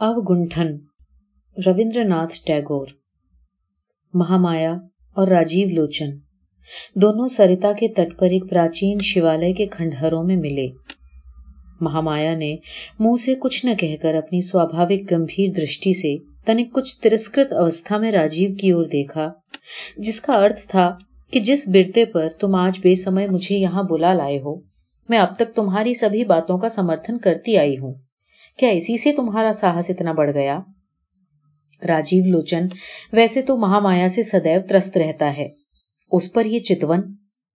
اوگنٹھن رویندر ناتھ ٹیگور مہامایا اور راجیو لوچن دونوں سرتا کے تٹ پر ایک پراچین شیوالے کے کھنڈہروں میں ملے مہامایا نے منہ سے کچھ نہ کہہ کر اپنی سوابھاوک گمبھیر درشٹی سے تنک کچھ ترسکت اوستھا میں راجیو کی اور دیکھا جس کا ارتھ تھا کہ جس برتے پر تم آج بے سمے مجھے یہاں بلا لائے ہو میں اب تک تمہاری سبھی باتوں کا سمرتھن کرتی آئی ہوں کیا اسی سے تمہارا ساہس اتنا بڑھ گیا؟ راجیو لوچن ویسے تو مہا مایا سے سدیو ترست رہتا ہے۔ اس پر یہ چتون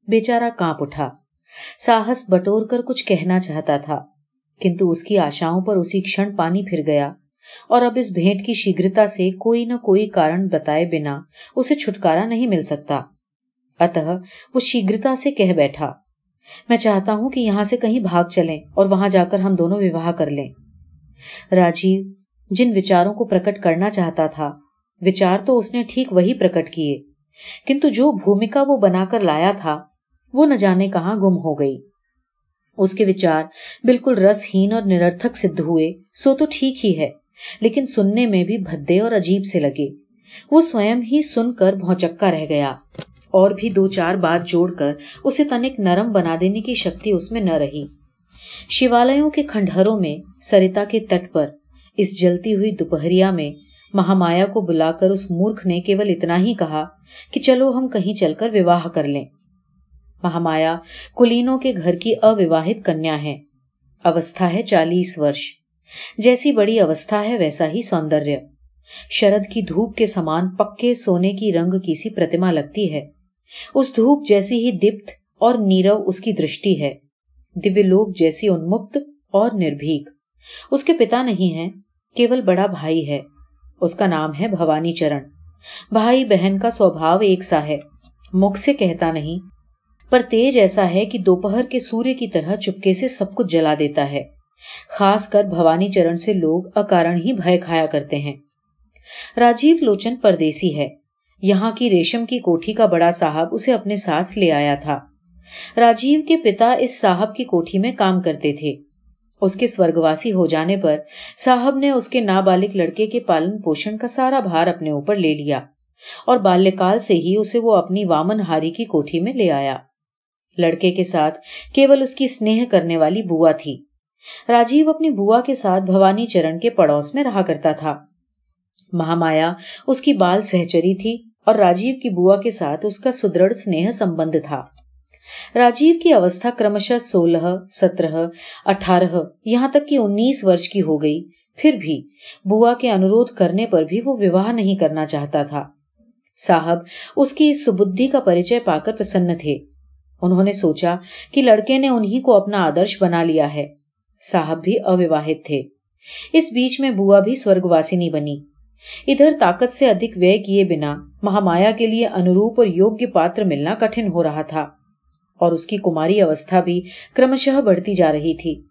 بیچارہ کانپ اٹھا۔ ساہس بٹور کر کچھ کہنا چاہتا تھا، کنتو اس کی آشاؤں پر اسی کھن پانی پھر گیا۔ اور اب اس بھیٹ کی شیگرتا سے کوئی نہ کوئی کارن بتائے بنا اسے چھٹکارا نہیں مل سکتا۔ اتہ وہ شیگرتا سے کہہ بیٹھا، میں چاہتا ہوں کہ یہاں سے کہیں بھاگ چلیں اور وہاں جا کر ہم دونوں وواہ کر لیں۔ راجیو، جن وچاروں کو پرکٹ کرنا چاہتا تھا، وچار تو اس نے ٹھیک وہی پرکٹ کیے۔ کنتو جو بھومکا وہ بنا کر لایا تھا، وہ نہ جانے کہاں گم ہو گئی۔ اس کے وچار بالکل رس ہین اور نرتھک سدھ ہوئے، سو تو ٹھیک ہی ہے، لیکن سننے میں بھی بھدے اور عجیب سے لگے۔ وہ سوئم ہی سن کر بہچکا رہ گیا۔ اور بھی دو چار بات جوڑ کر اسے تنک نرم بنا دینے کی شکتی اس میں نہ رہی۔ شیوالوں کے کھنڈہروں میں سرتا کے تٹ پر اس جلتی ہوئی دوپہریا میں مہامایا کو بلا کر اس مورکھ نے کیول اتنا ہی کہا کہ چلو ہم کہیں چل کر وواہ کر لیں۔ مہامایا کلینوں کے گھر کی اوواہت کنیا ہے اوستھا ہے چالیس ورش۔ جیسی بڑی اوستھا ہے ویسا ہی سوندر شرد کی دھوپ کے سامان پکے سونے کی رنگ کی سی پرتما لگتی ہے۔ اس دھوپ جیسی ہی دپت اور نیرو اس کی درشٹی ہے۔ دیویہ لوگ جیسی انمکت اور نربھیک۔ اس کے پتا نہیں ہے کیول بڑا بھائی ہے۔ اس کا نام ہے بھوانی چرن۔ بھائی بہن کا سوبھاؤ ایک سا ہے۔ مکھ سے کہتا نہیں، پر تیج ایسا ہے کہ دوپہر کے سورے کی طرح چپکے سے سب کچھ جلا دیتا ہے۔ خاص کر بھوانی چرن سے لوگ اکارن ہی بھائے کھایا کرتے ہیں۔ راجیو لوچن پردیسی ہے۔ یہاں کی ریشم کی کوٹھی کا بڑا صاحب اسے اپنے ساتھ لے آیا تھا۔ راجیو کے پتا اس صاحب کی کوٹھی میں کام کرتے تھے۔ اس کے سوگواسی ہو جانے پر صاحب نے اس کے نابالک لڑکے کے پالن پوشن کا سارا بھار اپنے اوپر لے لیا اور بالیہ سے ہی اسے وہ اپنی وامن ہاری کی کوٹھی میں لے آیا۔ لڑکے کے ساتھ کیول اس کی سنہ کرنے والی بوا تھی۔ راجیو اپنی بوا کے ساتھ بھوانی چرن کے پڑوس میں رہا کرتا تھا۔ مہامایا اس کی بال سہچری تھی اور راجیو کی بوا کے ساتھ اس کا سدڑھ سنہ سمبند تھا۔ راجیو کی اوستھا کرمشہ سولہ، سترہ، اٹھارہ، یہاں تک کہ انیس ورش کی ہو گئی، پھر بھی بوا کے انوھ کرنے پر بھی وہ وواہ نہیں کرنا چاہتا تھا۔ صاحب اس کی سبدھی کا پریچے پا کر پرسن تھے۔ انہوں نے سوچا کہ لڑکے نے انہیں کو اپنا آدرش بنا لیا ہے۔ صاحب بھی اوواہت تھے۔ اس بیچ میں بوا بھی سورگواسنی بنی۔ ادھر طاقت سے ادھک وے کیے بنا مہامایا کے لیے انوروپ اور یوگیہ پاتر ملنا کٹھن ہو رہا تھا۔ اور اس کی کماری اوستھا بھی کرمشہ بڑھتی جا رہی تھی۔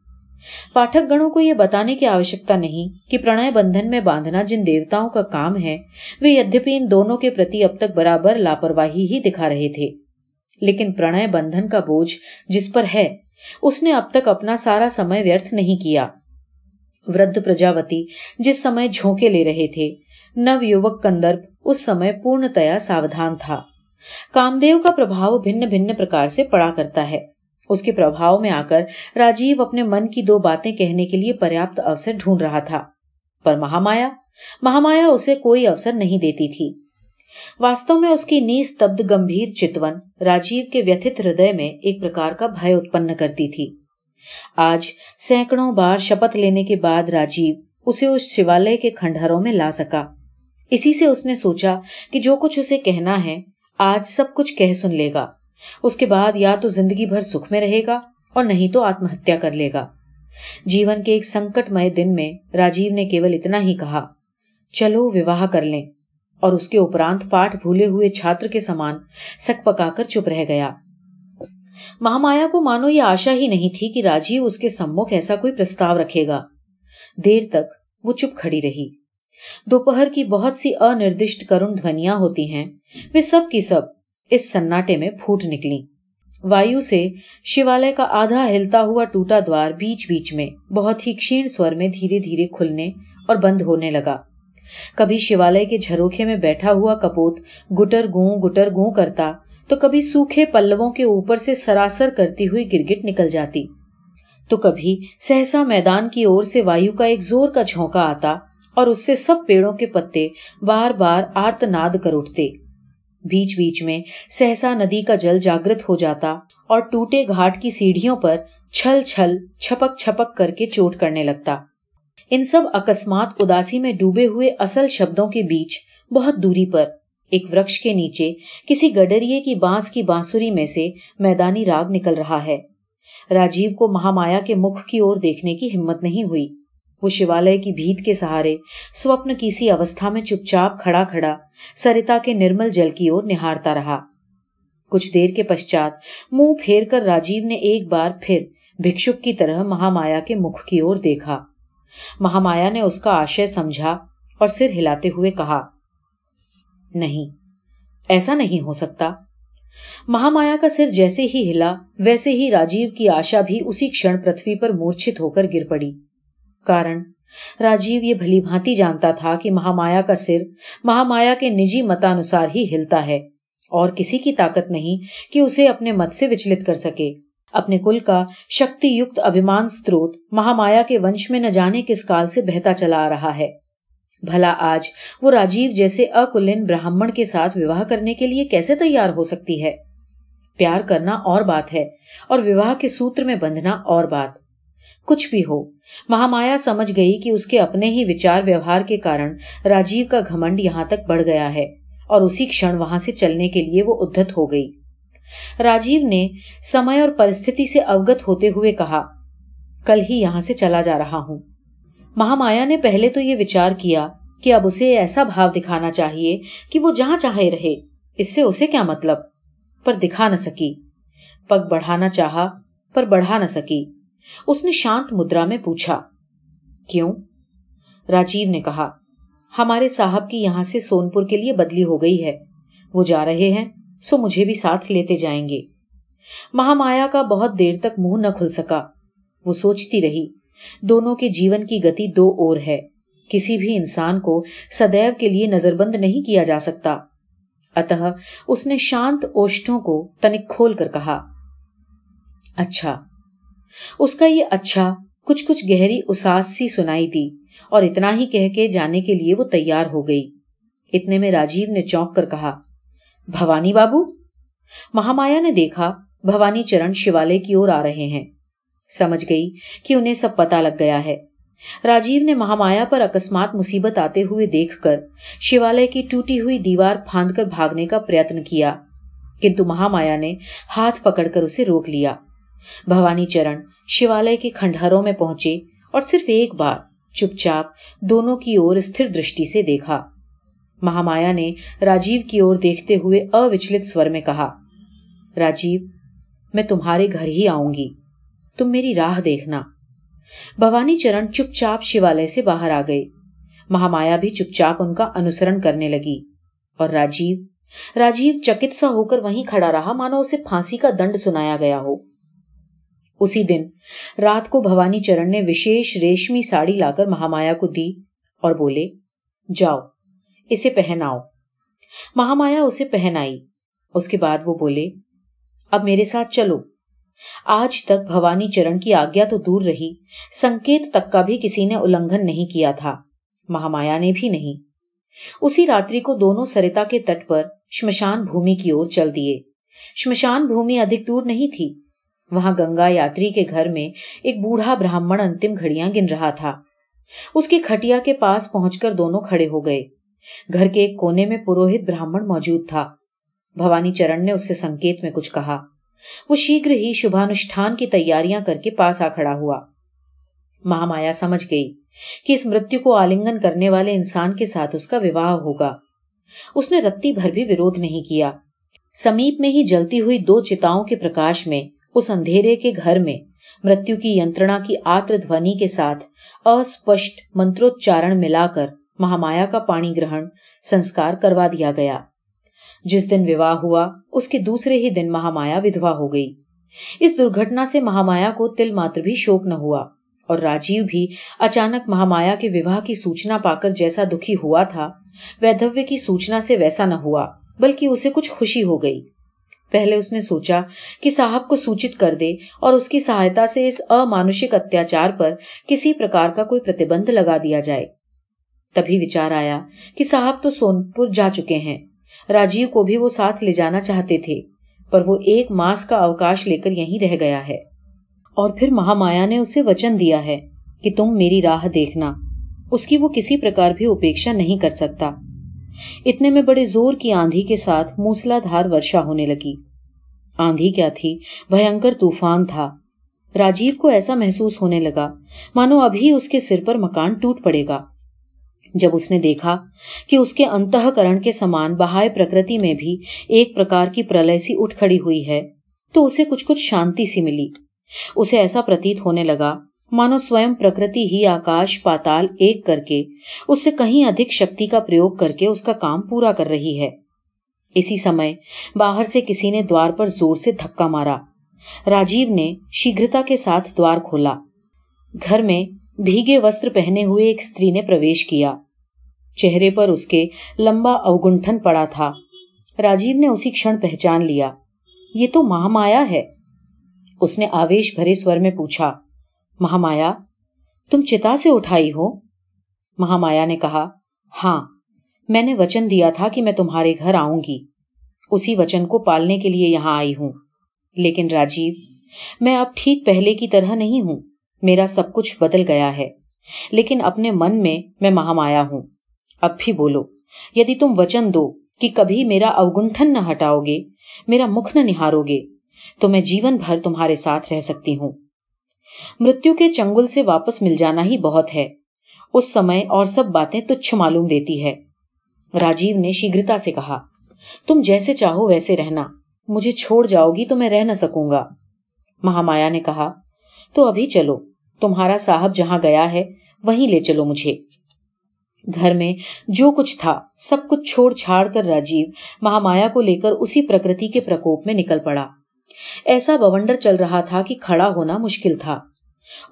پاٹھک گڑوں کو یہ بتانے کی آوشکتا نہیں کہ پرنئے بندھن میں باندھنا جن دیوتاؤں کا کام ہے، وہ یدھپی ان دونوں کے پرتی اب تک برابر لاپرواہی ہی دکھا رہے تھے۔ لیکن پرن بندھن کا بوجھ جس پر ہے، اس نے اب تک اپنا سارا سمے ویرتھ نہیں کیا۔ ورد پرجاوتی جس سمے جھونکے لے رہے تھے نو یوک کندرپ اس سمے پورنتیا ساودھان تھا۔ کامدیو کا پربھاؤ بھن بھن پرکار سے پڑا کرتا ہے۔ اس کے پربھاؤ میں آ کر راجیو اپنے من کی دو باتیں کہنے کے لیے پریاپت اوسر ڈھونڈ رہا تھا۔ پر مہا مایا اسے کوئی اوسر نہیں دیتی تھی۔ واستو میں اس کی نیس تبد گمبھیر چتون راجیو کے ویتھت ہردے میں ایک پرکار کا بھائی اتپن کرتی تھی۔ آج سینکڑوں بار شپت لینے کے بعد راجیو اسے اس شیوالے کے کھنڈہروں میں لا سکا۔ اسی سے اس نے سوچا کہ جو کچھ اسے کہنا ہے آج سب کچھ کہہ سن لے گا۔ اس کے بعد یا تو زندگی بھر سکھ میں رہے گا اور نہیں تو آتم ہتیا کر لے گا۔ جیون کے ایک سنکٹ مئے دن میں راجیو نے کیول اتنا ہی کہا، چلو وواہ کر لیں۔ اور اس کے اپرانت پاٹ بھولے ہوئے چھاتر کے سامان سک پکا کر چپ رہ گیا۔ مہامایا کو مانو یہ آشا ہی نہیں تھی کہ راجیو اس کے سمک ایسا کوئی پرستاو رکھے گا۔ دیر تک وہ چپ کھڑی رہی۔ دوپہر کی بہت سی انردشٹ کرن دھونیاں ہوتی ہیں۔ وہ سب کی سب اس سناٹے میں پھوٹ نکلی وایو سے شیوالے کا آدھا ہلتا ہوا ٹوٹا دوار بیچ بیچ میں بہت ہی کشیر سور میں دھیرے دھیرے کھلنے اور بند ہونے لگا۔ کبھی شیوالے کے جھروکھے میں بیٹھا ہوا کپوت گٹر گوں گٹر گوں کرتا تو کبھی سوکھے پلووں کے اوپر سے سراسر کرتی ہوئی گرگٹ نکل جاتی۔ تو کبھی سہسا میدان کی اور سے وایو کا ایک زور کا جھونکا آتا اور اس سے سب پیڑوں کے پتے بار بار آرت ناد کر اٹھتے۔ بیچ بیچ میں سہسا ندی کا جل جاگرت ہو جاتا اور ٹوٹے گھاٹ کی سیڑھیوں پر چھل چھل چھپک چھپک کر کے چوٹ کرنے لگتا۔ ان سب اکسمات اداسی میں ڈوبے ہوئے اصل شبدوں کے بیچ بہت دوری پر ایک وکش کے نیچے کسی گڈریے کی بانس کی بانسری میں سے میدانی راگ نکل رہا ہے۔ راجیو کو مہامایا کے مکھ کی اور دیکھنے کی ہمت نہیں ہوئی۔ وہ شیوالے کی بھیت کے سہارے سوپن کسی اوستھا میں چپ چاپ کھڑا کھڑا سرتا کے نرمل جل کی اور نہارتا رہا۔ کچھ دیر کے پشچات منہ پھیر کر راجیو نے ایک بار پھر بھکشک کی طرح مہامایا کے مکھ کی اور دیکھا۔ مہامایا نے اس کا آشے سمجھا اور سر ہلاتے ہوئے کہا، نہیں، ایسا نہیں ہو سکتا۔ مہامایا کا سر جیسے ہی ہلا، ویسے ہی راجیو کی آشا بھی اسی کھڑ پرتھوی پر مورچھت ہو کر گر پڑی۔ کارن راجیو یہ بھلی بھانتی جانتا تھا کہ مہامایا کا سر مہامایا کے نجی متانسار ہی ہلتا ہے اور کسی کی طاقت نہیں کہ اسے اپنے مت سے وچلت کر سکے۔ اپنے کل کا شکتی یوکت ابھیمان سروت مہامایا کے ونش میں نہ جانے کس کال سے بہتا چلا آ رہا ہے۔ بھلا آج وہ راجیو جیسے اکلین براہمن کے ساتھ وواہ کرنے کے لیے کیسے تیار ہو سکتی ہے؟ پیار کرنا اور بات ہے اور وواہ کے سوتر میں بندھنا اور بات۔ کچھ بھی ہو۔ مہامایا سمجھ گئی کہ اس کے اپنے ہی وچار ویوہار کے کارن راجیو کا گھمنڈ یہاں تک بڑھ گیا ہے اور اسی کھڑ وہاں سے چلنے کے لیے وہ ادھت ہو گئی۔ راجیو نے سمے اور پرستھتی سے اوگت ہوتے ہوئے کہا، کل ہی یہاں سے چلا جا رہا ہوں۔ مہامایا نے پہلے تو یہ وچار کیا کہ اب اسے ایسا بھاؤ دکھانا چاہیے کہ وہ جہاں چاہے رہے۔ اس سے اسے کیا مطلب؟ پر دکھا نہ سکی۔ پگ بڑھانا چاہا، پر بڑھا نہ سکی۔ اس نے شانت مدرا میں پوچھا، کیوں؟ راجیو نے کہا، ہمارے صاحب کی یہاں سے سونپور کے لیے بدلی ہو گئی ہے۔ وہ جا رہے ہیں، سو مجھے بھی ساتھ لیتے جائیں گے۔ مہامایا کا بہت دیر تک منہ نہ کھل سکا۔ وہ سوچتی رہی، دونوں کے جیون کی گتی دو اور ہے۔ کسی بھی انسان کو سدیو کے لیے نظر بند نہیں کیا جا سکتا۔ اتہ، اس نے شانت اوشٹوں کو تنک کھول کر کہا اچھا اس کا یہ اچھا کچھ کچھ گہری اساس سی سنائی دی اور اتنا ہی کہہ کے جانے کے لیے وہ تیار ہو گئی۔ اتنے میں راجیو نے چونک کر کہا، بھوانی بابو؟ مہامایا نے دیکھا، بھوانی چرن شیوالے کی اور آ رہے ہیں۔ سمجھ گئی کہ انہیں سب پتا لگ گیا ہے۔ راجیو نے مہامایا پر اکسمات مصیبت آتے ہوئے دیکھ کر شیوالے کی ٹوٹی ہوئی دیوار پھاند کر بھاگنے کا پریتن کیا، کنتو مہامایا نے ہاتھ پکڑ کر اسے روک لیا۔ بھوانی چرن شیوالے کے کھنڈہروں میں پہنچے اور صرف ایک بار چپ چاپ دونوں کی اور استھر درشٹی سے دیکھا۔ مہامایا نے راجیو کی اور دیکھتے ہوئے اوچلت سور میں کہا، راجیو، میں تمہارے گھر ہی آؤں گی۔ تم میری راہ دیکھنا بھوانی چرن چپ چاپ شیوالے سے باہر آ گئے۔ مہامایا بھی چپ چاپ ان کا انسرن کرنے لگی اور راجیو راجیو، چکت سا ہو کر وہیں کھڑا رہا مانو اسے پھانسی کا دنڈ سنایا گیا ہو۔ اسی دن رات کو بھوانی چرن نے وشیش ریشمی ساڑی لا کر مہامایا کو دی اور بولے، جاؤ، اسے پہناؤ۔ مہامایا اسے پہنائی۔ اس کے بعد وہ بولے، اب میرے ساتھ چلو۔ آج تک بھوانی چرن کی آگیا تو دور رہی، سنکیت تک کا بھی کسی نے النگھن نہیں کیا تھا۔ مہامایا نے بھی نہیں۔ اسی راتری کو دونوں سرتا کے تٹ پر شمشان بھومی کی اور چل دیے۔ شمشان بھومی ادھک دور نہیں تھی۔ وہاں گنگا یاتری کے گھر میں ایک بوڑھا براہمن انتم گھڑیاں گن رہا تھا۔ اس کی کھٹیا کے پاس پہنچ کر دونوں کھڑے ہو گئے۔ گھر کے ایک کونے میں پروہت براہمن موجود تھا۔ بھوانی چرن نے اس سے سنکیت میں کچھ کہا۔ وہ شیگر ہی شبھانوشٹھان کی تیاریاں کر کے پاس آ کھڑا ہوا۔ مہامایا سمجھ گئی کہ اس مرتیو کو آلنگن کرنے والے انسان کے ساتھ اس کا وواہ ہوگا۔ اس نے رتی بھر بھی وروھ نہیں کیا۔ سمیپ میں ہی جلتی ہوئی دو چتاؤں کے پرکاش میں اس اندھیرے کے گھر میں مرتیو کی ینترنا کی آتر دھونی کے ساتھ اسپشٹ منتروچارن ملا کر مہامایا کا پانی گرہن سنسکار کروا دیا گیا۔ جس دن وواہ ہوا، اس کے دوسرے ہی دن مہامایا ودوا ہو گئی۔ اس درگھٹنا سے مہامایا کو تل ماتر بھی شوک نہ ہوا اور راجیو بھی اچانک مہامایا کے وواہ کی سوچنا پا کر جیسا دکھی ہوا تھا ویدھویہ کی سوچنا سے ویسا نہ ہوا، بلکہ اسے کچھ خوشی ہو گئی۔ پہلے اس نے سوچا کہ صاحب کو سوچت کر دے اور اس کی سہایتا سے اس امانوشک اتیاچار پر کسی پرکار کا کوئی پرتبند لگا دیا جائے۔ تبھی وچار آیا کہ صاحب تو سونپور جا چکے ہیں۔ راجیو کو بھی وہ ساتھ لے جانا چاہتے تھے، پر وہ ایک ماس کا اوکاش لے کر یہیں رہ گیا ہے۔ اور پھر مہامایا نے اسے وچن دیا ہے کہ تم میری راہ دیکھنا۔ اس کی وہ کسی پرکار بھی اپیکشا نہیں کر سکتا۔ اتنے میں بڑے زور کی آندھی کے ساتھ موسلا دھار ورشا ہونے لگی۔ آندھی کیا تھی؟ بھینکر طوفان تھا۔ راجیو کو ایسا محسوس ہونے لگا، مانو ابھی اس کے سر پر مکان ٹوٹ پڑے گا۔ جب اس نے دیکھا کہ اس کے انتہ کرن کے سمان بہائے پرکرتی میں بھی ایک پرکار کی پرلے سی اٹھ کھڑی ہوئی ہے، تو اسے کچھ کچھ شانتی سی ملی۔ اسے ایسا پرتیت ہونے لگا مانو سوئم پرکرتی ہی آکاش پاتال ایک کر کے اس سے کہیں ادھک شکتی کا پریوگ کر کے اس کا کام پورا کر رہی ہے۔ اسی سمے باہر سے کسی نے دوار پر زور سے دھکا مارا۔ راجیو نے شیگرتا کے ساتھ دوار کھولا۔ گھر میں بھیگے وسطر پہنے ہوئے ایک استری نے پرویش کیا۔ چہرے پر اس کے لمبا اوگنٹھن پڑا تھا۔ راجیو نے اسی کھڑ پہچان لیا۔ یہ تو مہامایا ہے۔ اس نے آویش بھرے سور میں پوچھا۔ مہامایا، تم چتا سے اٹھائی ہو؟ مہامایا نے کہا ہاں میں نے وچن دیا تھا کہ میں تمہارے گھر آؤں گی۔ اسی وچن کو پالنے کے لیے یہاں آئی ہوں۔ لیکن راجیو، میں اب ٹھیک پہلے کی طرح نہیں ہوں۔ میرا سب کچھ بدل گیا ہے۔ لیکن اپنے من میں میں مہامایا ہوں۔ اب بھی بولو، یدی تم وچن دو کہ کبھی میرا اوگنٹھن نہ ہٹاؤ گے، میرا مکھ نہ نہارو گے، تو میں جیون بھر تمہارے ساتھ رہ سکتی ہوں۔ مرتیو کے چنگل سے واپس مل جانا ہی بہت ہے۔ اس سمے اور سب باتیں تچھ معلوم دیتی ہے۔ راجیو نے شیگرتا سے کہا، تم جیسے چاہو ویسے رہنا۔ مجھے چھوڑ جاؤ گی تو میں رہ نہ سکوں گا۔ مہامایا نے کہا، تو ابھی چلو، تمہارا صاحب جہاں گیا ہے، وہیں لے چلو مجھے۔ گھر میں جو کچھ تھا، سب کچھ چھوڑ چھاڑ کر راجیو مہامایا کو لے کر اسی پرکرتی کے پرکوپ میں نکل پڑا۔ ایسا بونڈر چل رہا تھا کہ کھڑا ہونا مشکل تھا۔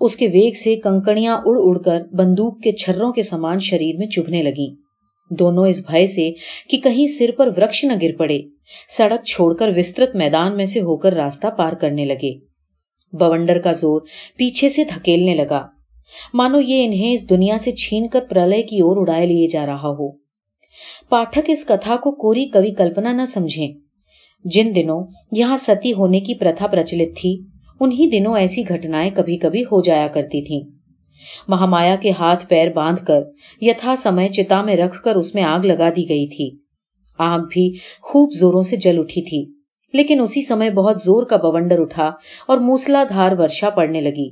اس کے ویگ سے کنکڑیاں اڑ اڑ کر بندوق کے چھروں کے سامان شریر میں چبھنے لگی دونوں اس بھائی سے کہ کہیں سر پر ورکش نہ گر پڑے۔ سڑک چھوڑ کر وسترت میدان میں سے ہو کر راستہ پار کرنے لگے۔ بونڈر کا زور پیچھے سے دھکیلنے لگا۔ مانو یہ انہیں اس دنیا سے چھین کر پرلے کی اور اڑائے لیے جا رہا ہو۔ پاٹھک اس کتھا کو کوری کبھی کلپنا نہ سمجھیں۔ جن دنوں یہاں ستی ہونے کی پرتھا پرچلت تھی، انہی دنوں ایسی گھٹنائیں کبھی کبھی ہو جایا کرتی تھیں۔ مہامایا کے ہاتھ پیر باندھ کر یتھا سمے چتا میں رکھ کر اس میں آگ لگا دی گئی تھی۔ آگ بھی خوب زوروں سے جل اٹھی تھی، لیکن اسی سمے بہت زور کا بونڈر اٹھا اور موسلا دھار ورشا پڑنے لگی۔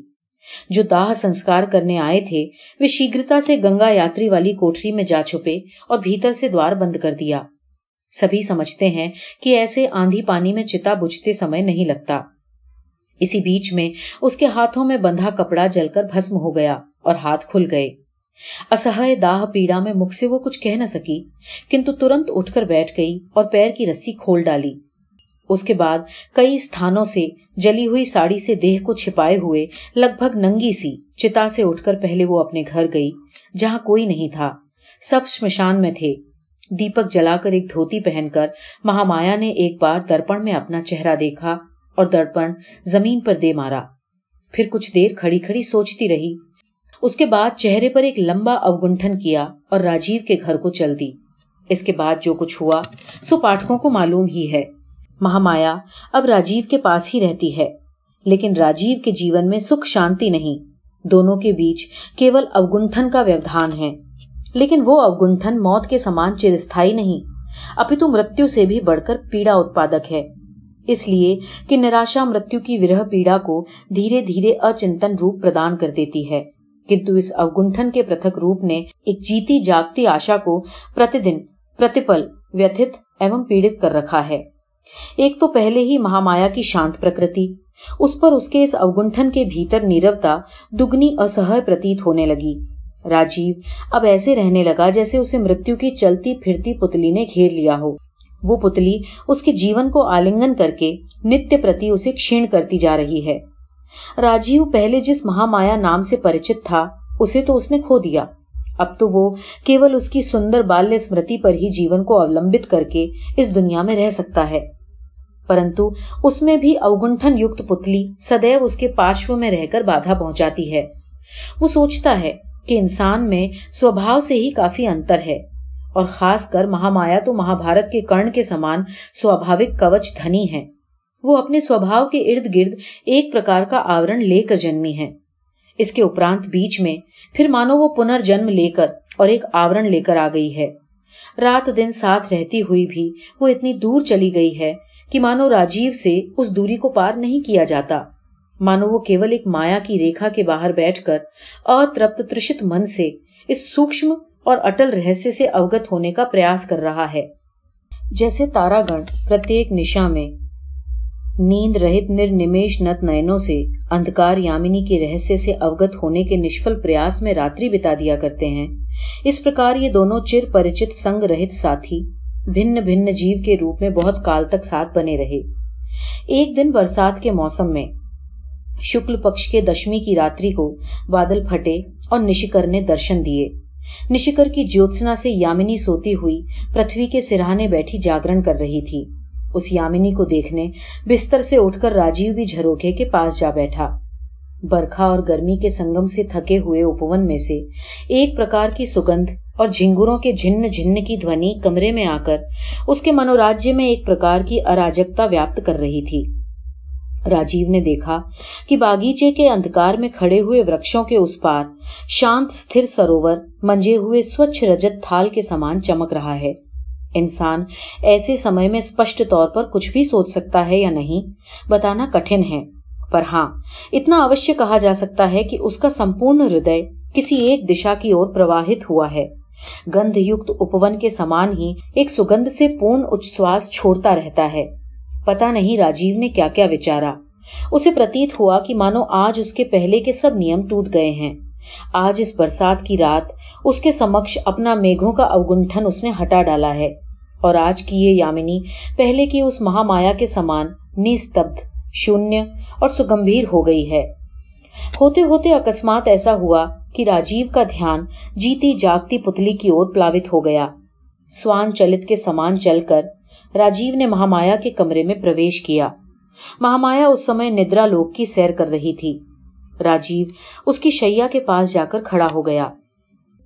جو داہ سنسکار کرنے آئے تھے، وہ شیگرتا سے گنگا یاتری والی کوٹری میں جا چھپے اور بھیتر سے دوار بند کر دیا۔ سبھی سمجھتے ہیں کہ ایسے آندھی پانی میں چتا بجھتے سمے نہیں لگتا۔ اسی بیچ میں اس کے ہاتھوں میں بندھا کپڑا جل کر بھسم ہو گیا اور ہاتھ کھل گئے۔ اسہے داہ پیڑا میں مکھ سے وہ کچھ کہہ نہ سکی، کنتو ترنت اٹھ کر بیٹھ گئی اور پیر کی رسی کھول ڈالی۔ اس کے بعد کئی ستھانوں سے جلی ہوئی ساڑی سے دیہ کو چھپائے ہوئے لگ بھگ ننگی سی چتا سے اٹھ کر پہلے وہ اپنے گھر گئی، جہاں کوئی نہیں تھا۔ سب شمشان میں تھے۔ دیپک جلا کر ایک دھوتی پہن کر مہامایا نے ایک بار درپن میں اپنا چہرہ دیکھا اور درپن زمین پر دے مارا۔ پھر کچھ دیر کھڑی کھڑی سوچتی رہی۔ اس کے بعد چہرے پر ایک لمبا اوگنٹھن کیا اور راجیو کے گھر کو چل دی۔ اس کے بعد جو کچھ ہوا سو پاٹھکوں کو معلوم ہی ہے۔ مہامایا اب راجیو کے پاس ہی رہتی ہے، لیکن راجیو کے جیون میں سکھ شانتی نہیں۔ دونوں کے بیچ کیول اوگنٹھن کا ویودھان ہے۔ لیکن وہ اوگنٹھن موت کے سامان چرستھائی نہیں۔ اپتو مرتیو سے بھی بڑھ کر پیڑا اتپادک ہے۔ اس لیے کہ نراشا مرتیو کی ورہ پیڑا کو دھیرے دھیرے اچنتن روپ پردان کر دیتی ہے۔ کنتو اس اوگنٹھن کے پرتھک روپ نے ایک جیتی جاگتی آشا کو پرتدن، پرتپل، ویتھت ایوم پیڑت کر رکھا ہے۔ ایک تو پہلے ہی مہامایا کی شانت پرکرتی، اس پر اس کے اس اوگنٹھن کے بھیتر نیروتا دگنی اسہ پرتیت ہونے لگی۔ راجیو، اب ایسے رہنے لگا جیسے اسے مرتیو کی چلتی پھرتی پتلی نے گھیر لیا ہو۔ وہ پتلی اس کے جیون کو آلنگن کر کے نتیہ پرتی اسے کھیڑ کرتی جا رہی ہے۔ راجیو پہلے جس مہا نام سے پریچت تھا، اسے تو اس نے کھو دیا۔ اب تو وہ کیول اس کی سندر بالیہ سمرتی پر ہی جیون کو اولمبت کر کے اس دنیا میں رہ سکتا ہے۔ پرنتو، اس میں بھی اوگنٹھن یوکت پتلی سدیو اس کے پارشو میں رہ کر بادھا پہنچاتی ہے۔ وہ سوچتا ہے کہ انسان میں سوبھاؤ سے ہی کافی انتر ہے اور خاص کر مہا مایا تو مہا بھارت کے کرن کے سمان سواوک کوچ دھنی ہے وہ اپنے سوبھاؤ کے ارد گرد ایک پرکار کا آورن لے کر جنمی ہے اس کے اپرانت بیچ میں پھر مانو وہ پنر جنم لے کر اور ایک آورن لے کر آ گئی ہے۔ رات دن ساتھ رہتی ہوئی بھی وہ اتنی دور چلی گئی ہے کہ مانو راجیو سے اس دوری کو پار نہیں کیا جاتا۔ مانو وہ کیول ایک مایا کی ریکھا کے باہر بیٹھ کر اترپت ترشت من سے اس سوکشم اور اٹل رہسے سے اوگت ہونے کا پریاس کر رہا ہے۔ جیسے تارا گن پرتیک نشا میں نیند رہت نرنمیش نت نینوں سے اندھکار یامنی کے رہسیہ سے اوگت ہونے کے نشفل پریاس میں راتری بتا دیا کرتے ہیں۔ اس پرکار یہ دونوں چر پرچت سنگ رہت ساتھی بھن بھن جیو کے روپ میں بہت کال تک ساتھ بنے رہے۔ ایک دن برسات کے موسم میں شکل پکش کے دشمی کی راتری کو بادل پھٹے اور نشکر نے درشن دیے۔ نشکر کی جیوتسنا سے یامنی سوتی ہوئی پرتھوی کے سرہانے بیٹھی جاگرن کر رہی تھی۔ اس یامنی کو دیکھنے بستر سے اٹھ کر راجیو بھی جھروکھے کے پاس جا بیٹھا۔ برکھا اور گرمی کے سنگم سے تھکے ہوئے اپون میں سے ایک پرکار کی سگندھ اور جھنگوروں کے جھن جھن کی دھونی کمرے میں آ کر اس کے منوراجیہ میں ایک پرکار کی اراجکتا ویاپت کر رہی تھی۔ راجیو نے دیکھا کہ باغیچے کے اندھکار میں کھڑے ہوئے ورکشوں کے اس پار شانت ستھر سروور منجے ہوئے سوچھ رجت تھال کے سامان چمک رہا ہے۔ انسان ایسے سمے میں اسپشٹ طور پر کچھ بھی سوچ سکتا ہے یا نہیں، بتانا کٹھن ہے۔ پر ہاں اتنا اوشی کہا جا سکتا ہے کہ اس کا سمپورن ہردے کسی ایک دشا کی اور پرواہت ہوا ہے۔ گندھ یوکت اپون کے سامان ہی ایک سگندھ سے پورن اچھ چھوڑتا رہتا ہے۔ پتا نہیں راجیو نے کیا کیا وچارا۔ اسے پرتیت ہوا کہ مانو آج اس کے پہلے کے سب نیم ٹوٹ گئے ہیں۔ آج اس برسات کی رات اس کے سمکش اپنا میگھوں کا اوگنٹھن اس نے ہٹا ڈالا ہے۔ اور آج کی یہ یامنی پہلے کی اس مہا مایا کے سمان نستبد شونیہ اور سگمبھیر ہو گئی ہے۔ ہوتے ہوتے اکسمات ایسا ہوا کہ راجیو کا دھیان جیتی جاگتی پتلی کی اور پلاوت ہو گیا۔ سوان چلت کے سامان چل کر راجیو نے مہامایا کے کمرے میں پرویش کیا۔ مہامایا اس سمے ندرا لوک کی سیر کر رہی تھی۔ راجیو اس کی شیا کے پاس جا کر کھڑا ہو گیا۔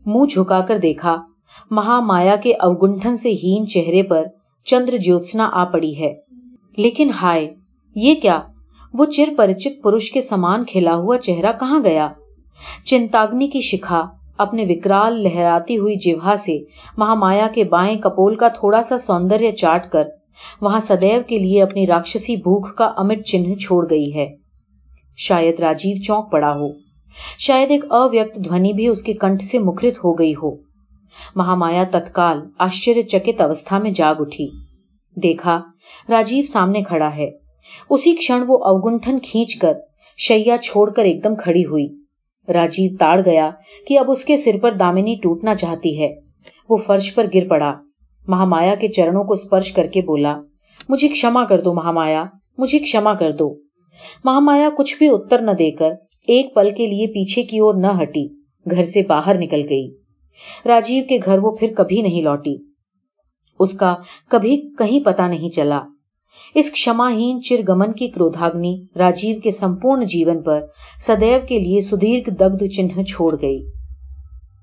منہ جھکا کر دیکھا، مہامایا کے اوگنٹھن سے ہین چہرے پر چندر جوتسنا آ پڑی ہے۔ لیکن ہائے، یہ کیا؟ وہ چر پرچت پروش کے سامان کھلا ہوا چہرہ کہاں گیا؟ چنتاگنی کی شکھا اپنے وکرال لہراتی ہوئی جیوا سے مہا مایا کے بائیں کپول کا تھوڑا سا سوندر چاٹ کر وہاں سدیو کے لیے اپنی راکشسی بھوک کا امٹ چنہ چھوڑ گئی ہے۔ شاید راجیو چونک پڑا ہو۔ شاید ایک اویکت دھونی بھی اس کے کنٹ سے مکرت ہو گئی ہو۔ مہا مایا تتکال آشچر چکت اوستھا میں جاگ اٹھی۔ دیکھا، راجیو سامنے کھڑا ہے۔ اسی کھڑ وہ اوگنٹھن کھینچ کر شیا چھوڑ کر ایک دم کھڑی ہوئی۔ راجیو تاڑ گیا کہ اب اس کے سر پر دامنی ٹوٹنا چاہتی ہے۔ وہ فرش پر گر پڑا۔ مہامایا کے چرنوں کو اسپرش کر کے بولا، مجھے کما کر دو مہامایا، مجھے کما کر دو۔ مہامایا کچھ بھی اتر نہ دے کر ایک پل کے لیے پیچھے کی اور نہ ہٹی، گھر سے باہر نکل گئی۔ راجیو کے گھر وہ پھر کبھی نہیں لوٹی۔ اس کا کبھی کہیں پتا نہیں چلا۔ اس کشماہین چرگمن کی کرودھاگنی راجیو کے سمپورن جیون پر سدیو کے لیے سدیرگ دگد چنہ چھوڑ گئی